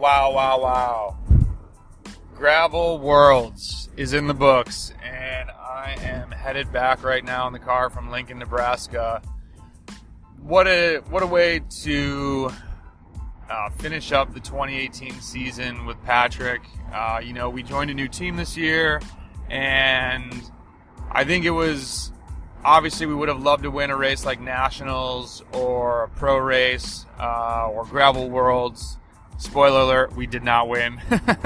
wow, wow, wow. Gravel Worlds is in the books, and I am headed back right now in the car from Lincoln, Nebraska. What a what a way to uh, finish up the 2018 season with Patrick. Uh, you know, we joined a new team this year, and I think it was obviously we would have loved to win a race like Nationals or a pro race uh, or Gravel Worlds. Spoiler alert: we did not win.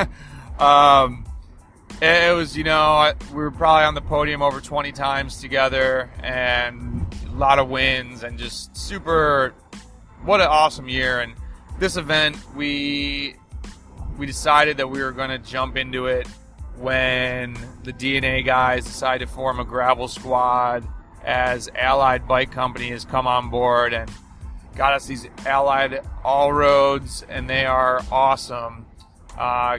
um, it was, you know, we were probably on the podium over 20 times together, and a lot of wins, and just super. What an awesome year! And this event, we we decided that we were going to jump into it when the DNA guys decided to form a gravel squad as Allied Bike Company has come on board and got us these Allied All Roads, and they are awesome. Uh,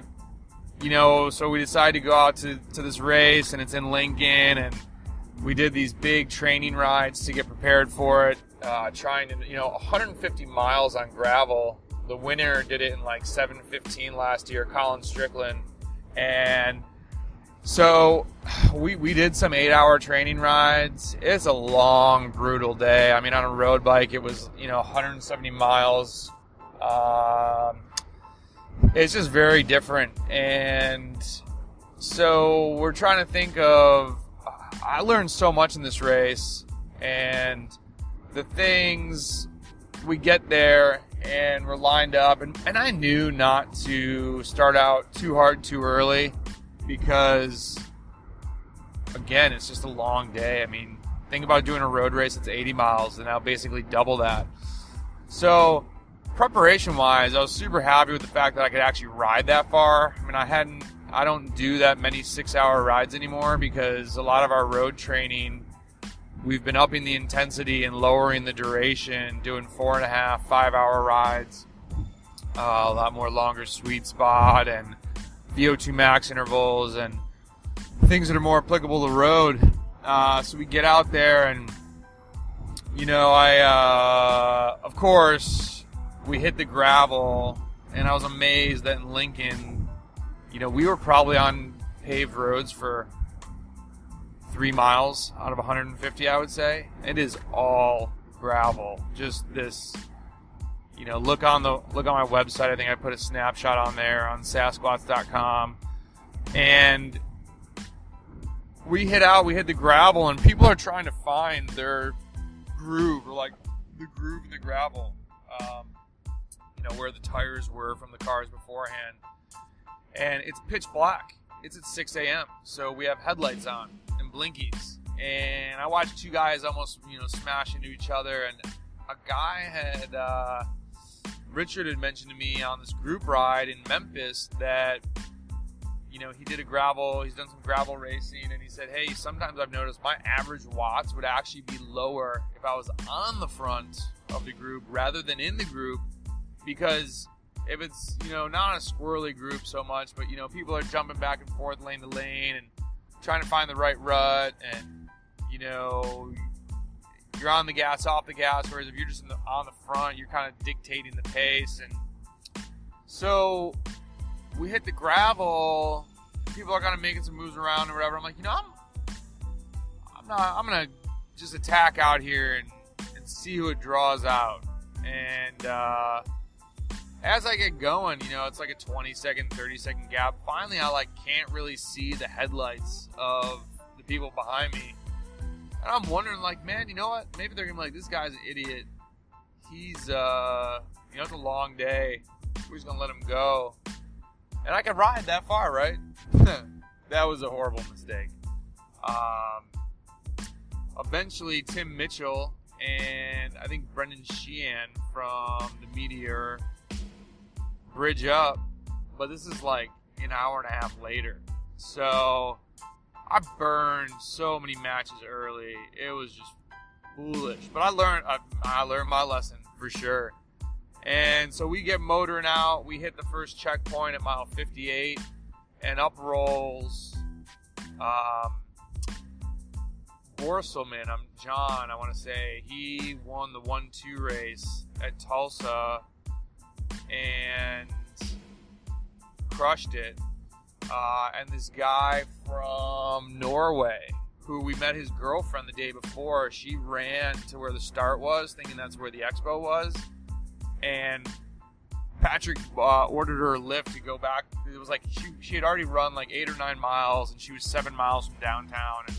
you know, so we decided to go out to, to this race, and it's in Lincoln, and we did these big training rides to get prepared for it, uh, trying to, you know, 150 miles on gravel. The winner did it in like 7:15 last year, Colin Strickland, and so we, we did some eight hour training rides. It's a long, brutal day. I mean, on a road bike, it was, you know, 170 miles. Um, it's just very different. And so we're trying to think of. I learned so much in this race, and the things we get there and we're lined up, and, and I knew not to start out too hard too early because again, it's just a long day. I mean, think about doing a road race that's 80 miles and now basically double that. So, preparation wise, I was super happy with the fact that I could actually ride that far. I mean, I hadn't, I don't do that many six hour rides anymore because a lot of our road training, we've been upping the intensity and lowering the duration, doing four and a half, five hour rides, uh, a lot more longer sweet spot and VO2 max intervals and things that are more applicable to road. Uh, so we get out there and, you know, I, uh, of course, we hit the gravel and I was amazed that in Lincoln, you know, we were probably on paved roads for three miles out of 150, I would say. It is all gravel. Just this you know, look on the look on my website. I think I put a snapshot on there on sasquatch.com, and we hit out. We hit the gravel, and people are trying to find their groove, or like the groove in the gravel. Um, you know where the tires were from the cars beforehand, and it's pitch black. It's at 6 a.m. So we have headlights on and blinkies, and I watched two guys almost you know smash into each other, and a guy had. Uh, Richard had mentioned to me on this group ride in Memphis that you know he did a gravel he's done some gravel racing and he said hey sometimes i've noticed my average watts would actually be lower if i was on the front of the group rather than in the group because if it's you know not a squirrely group so much but you know people are jumping back and forth lane to lane and trying to find the right rut and you know you're on the gas, off the gas. Whereas if you're just the, on the front, you're kind of dictating the pace. And so we hit the gravel. People are kind of making some moves around or whatever. I'm like, you know, I'm, I'm not. I'm gonna just attack out here and, and see who it draws out. And uh, as I get going, you know, it's like a 20 second, 30 second gap. Finally, I like can't really see the headlights of the people behind me and I'm wondering, like, man, you know what? Maybe they're gonna be like, this guy's an idiot. He's, uh, you know, it's a long day. We're just gonna let him go. And I can ride that far, right? that was a horrible mistake. Um, eventually, Tim Mitchell and I think Brendan Sheehan from the Meteor bridge up, but this is like an hour and a half later. So I burned so many matches early. It was just foolish. But I learned I, I learned my lesson for sure. And so we get motoring out. We hit the first checkpoint at mile 58, and up rolls um, Borstelmann. I'm John. I want to say he won the one-two race at Tulsa, and crushed it. Uh, and this guy from Norway, who we met his girlfriend the day before, she ran to where the start was, thinking that's where the expo was. And Patrick uh, ordered her a lift to go back. It was like she, she had already run like eight or nine miles, and she was seven miles from downtown. And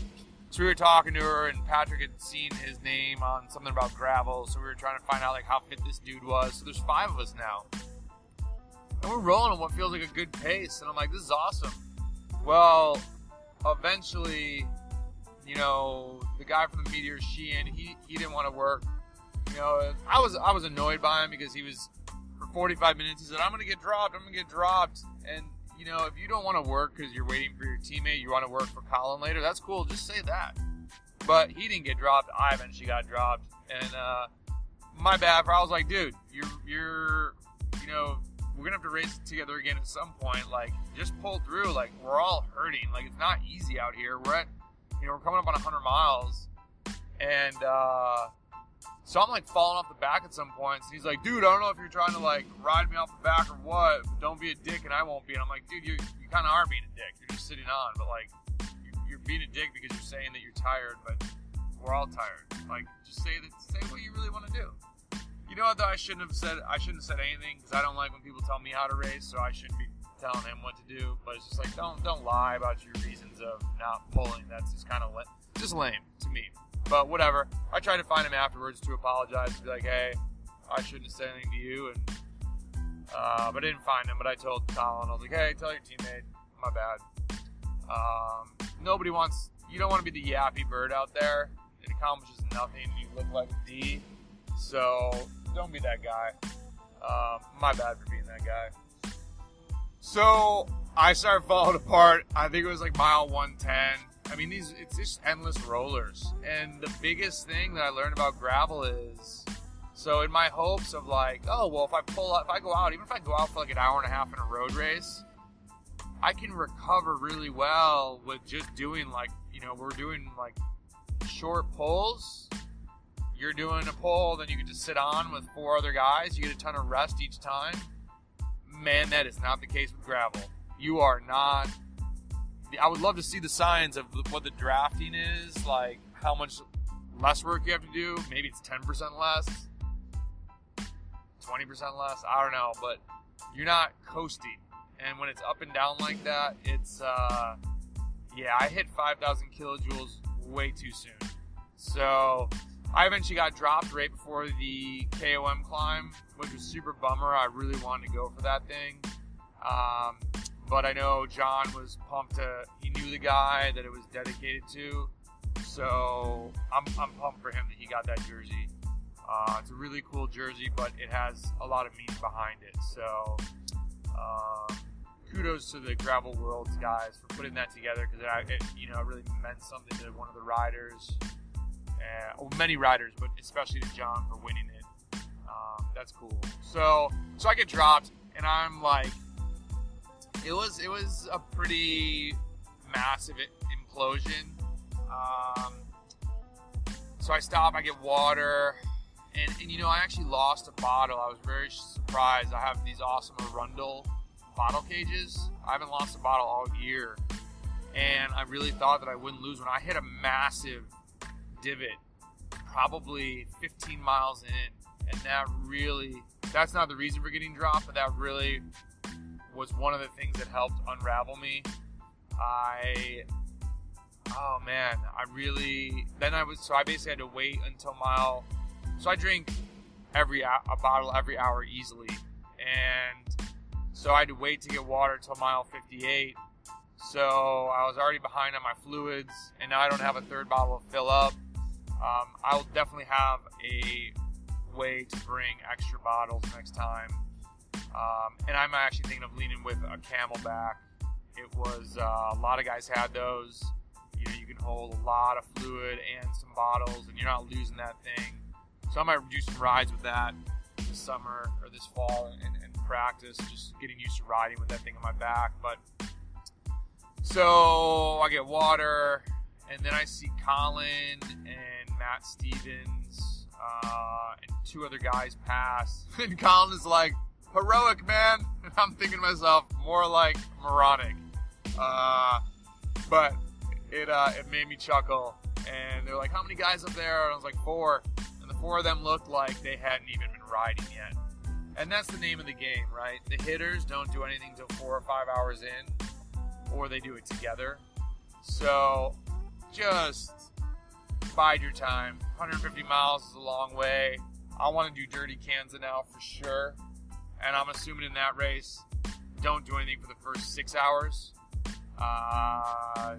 so we were talking to her, and Patrick had seen his name on something about gravel. So we were trying to find out like how fit this dude was. So there's five of us now, and we're rolling at what feels like a good pace. And I'm like, this is awesome. Well, eventually, you know, the guy from the Meteor Sheehan, he he didn't want to work. You know, I was I was annoyed by him because he was for 45 minutes. He said, "I'm gonna get dropped. I'm gonna get dropped," and you know, if you don't want to work because you're waiting for your teammate, you want to work for Colin later, that's cool. Just say that. But he didn't get dropped. I eventually got dropped, and uh, my bad. For I was like, dude, you're you're, you know, we're gonna have to race together again at some point. Like, just pull through. Like, we're all hurting. Like, it's not easy out here. We're at, you know, we're coming up on 100 miles, and uh, so I'm like falling off the back at some points. And he's like, dude, I don't know if you're trying to like ride me off the back or what, don't be a dick and I won't be. And I'm like, dude, you, you kind of are being a dick. You're just sitting on, but like, you're being a dick because you're saying that you're tired, but we're all tired. Like, just say that, say what you really want to do. You know what though? I shouldn't have said, I shouldn't have said anything because I don't like when people tell me how to race, so I shouldn't be telling him what to do. But it's just like, don't, don't lie about your reasons of not pulling. That's just kind of just lame to me. But whatever. I tried to find him afterwards to apologize, to be like, hey, I shouldn't have said anything to you, and uh, but I didn't find him. But I told Colin, I was like, hey, tell your teammate, my bad. Um, nobody wants. You don't want to be the yappy bird out there. It accomplishes nothing. You look like a D. So don't be that guy. Uh, my bad for being that guy. So I started falling apart. I think it was like mile 110 I mean, these it's just endless rollers. And the biggest thing that I learned about gravel is so in my hopes of like, oh well, if I pull out, if I go out, even if I go out for like an hour and a half in a road race, I can recover really well with just doing like, you know, we're doing like short pulls. You're doing a pull, then you can just sit on with four other guys. You get a ton of rest each time. Man, that is not the case with gravel. You are not I would love to see the signs of what the drafting is, like how much less work you have to do. Maybe it's 10% less, 20% less. I don't know, but you're not coasting. And when it's up and down like that, it's, uh, yeah, I hit 5,000 kilojoules way too soon. So eventually got dropped right before the KOM climb, which was super bummer. I really wanted to go for that thing. Um, but I know John was pumped to. He knew the guy that it was dedicated to, so I'm, I'm pumped for him that he got that jersey. Uh, it's a really cool jersey, but it has a lot of meaning behind it. So um, kudos to the Gravel Worlds guys for putting that together because it, it, you know, it really meant something to one of the riders, uh, many riders, but especially to John for winning it. Um, that's cool. So, so I get dropped, and I'm like it was it was a pretty massive implosion. Um, so I stop, I get water, and, and you know I actually lost a bottle. I was very surprised. I have these awesome Arundel bottle cages. I haven't lost a bottle all year, and I really thought that I wouldn't lose one. I hit a massive divot, probably 15 miles in, and that really that's not the reason for getting dropped, but that really was one of the things that helped unravel me. I, oh man, I really, then I was, so I basically had to wait until mile, so I drink every, a bottle every hour easily. And so I had to wait to get water until mile 58. So I was already behind on my fluids, and now I don't have a third bottle to fill up. Um, I'll definitely have a way to bring extra bottles next time. Um, and I'm actually thinking of leaning with a CamelBak. It was uh, a lot of guys had those. You know, you can hold a lot of fluid and some bottles, and you're not losing that thing. So I might do some rides with that this summer or this fall and, and practice, just getting used to riding with that thing on my back. But so I get water, and then I see Colin and Matt Stevens uh, and two other guys pass, and Colin is like heroic, man. And I'm thinking to myself, more like moronic. Uh, but it uh, it made me chuckle. And they're like, "How many guys up there?" And I was like, four. And the four of them looked like they hadn't even been riding yet. And that's the name of the game, right? The hitters don't do anything till four or five hours in, or they do it together. So just bide your time. 150 miles is a long way. I want to do Dirty Kanza now for sure. And I'm assuming in that race, don't do anything for the first six hours. Uh,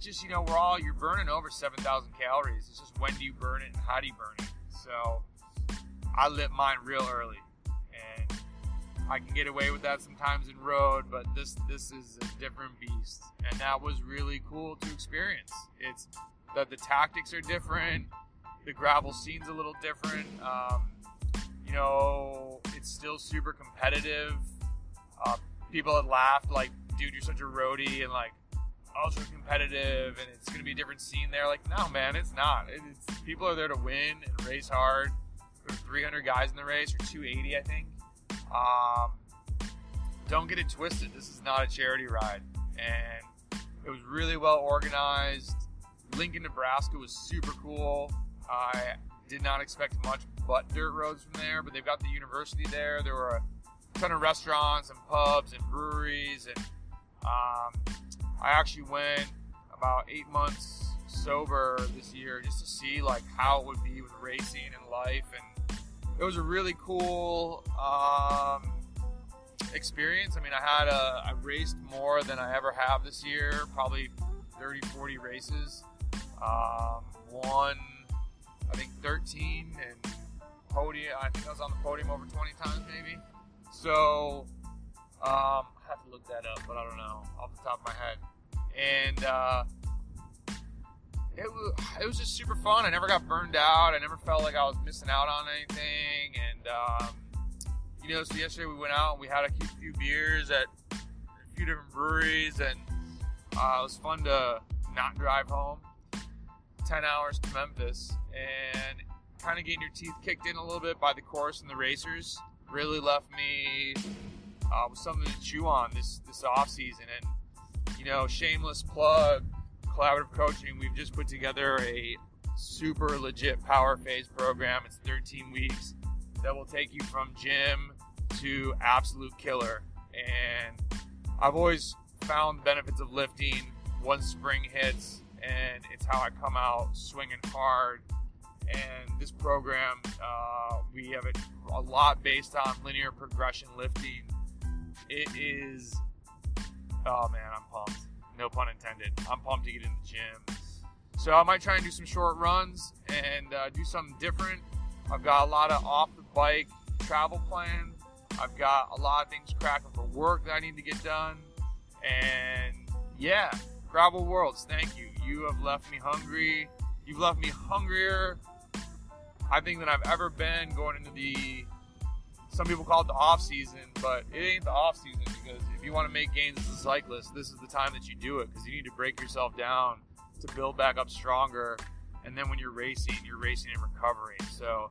just, you know, we're all, you're burning over 7,000 calories. It's just when do you burn it and how do you burn it? So I lit mine real early. And I can get away with that sometimes in road, but this this is a different beast, and that was really cool to experience. It's that the tactics are different, the gravel scene's a little different. Um, you know, it's still super competitive. Uh, people had laughed like, "Dude, you're such a roadie," and like ultra competitive, and it's gonna be a different scene there. Like, no, man, it's not. It's people are there to win and race hard. There's 300 guys in the race, or 280, I think. Um, don't get it twisted. This is not a charity ride, and it was really well organized. Lincoln, Nebraska was super cool. I did not expect much but dirt roads from there, but they've got the university there. There were a ton of restaurants and pubs and breweries, and um, I actually went about eight months sober this year just to see like how it would be with racing and life, and it was a really cool um, experience. I mean, I had a I raced more than I ever have this year, probably 30, 40 races. Um, won I think 13 and podium. I think I was on the podium over 20 times maybe. So um, I have to look that up, but I don't know off the top of my head. And uh, it was it was just super fun. I never got burned out. I never felt like I was missing out on anything. And um, you know, so yesterday we went out and we had a few beers at a few different breweries, and uh, it was fun to not drive home 10 hours to Memphis and kind of getting your teeth kicked in a little bit by the course and the racers really left me uh, with something to chew on this this off season. And you know, shameless plug, collaborative coaching. We've just put together a super legit power phase program. It's 13 weeks that will take you from gym to absolute killer. And I've always found the benefits of lifting once spring hits and it's how I come out swinging hard. And this program, uh, we have it a lot based on linear progression lifting. It is, oh man, I'm pumped. No pun intended. I'm pumped to get in the gym. So I might try and do some short runs and uh, do something different. I've got a lot of off the bike travel planned. I've got a lot of things cracking for work that I need to get done. And yeah, Gravel Worlds, thank you. You have left me hungry. You've left me hungrier, I think, than I've ever been going into the. Some people call it the off season, but it ain't the off season because if you want to make gains as a cyclist, this is the time that you do it because you need to break yourself down to build back up stronger. And then when you're racing, you're racing and recovering. So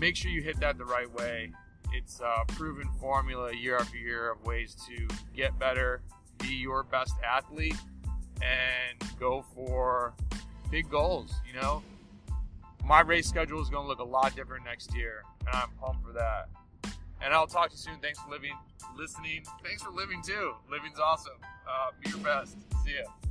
make sure you hit that the right way. It's a proven formula year after year of ways to get better, be your best athlete, and go for big goals. You know, my race schedule is going to look a lot different next year, and I'm pumped for that. And I'll talk to you soon. Thanks for living, listening. Thanks for living too. Living's awesome. Uh, be your best. See ya.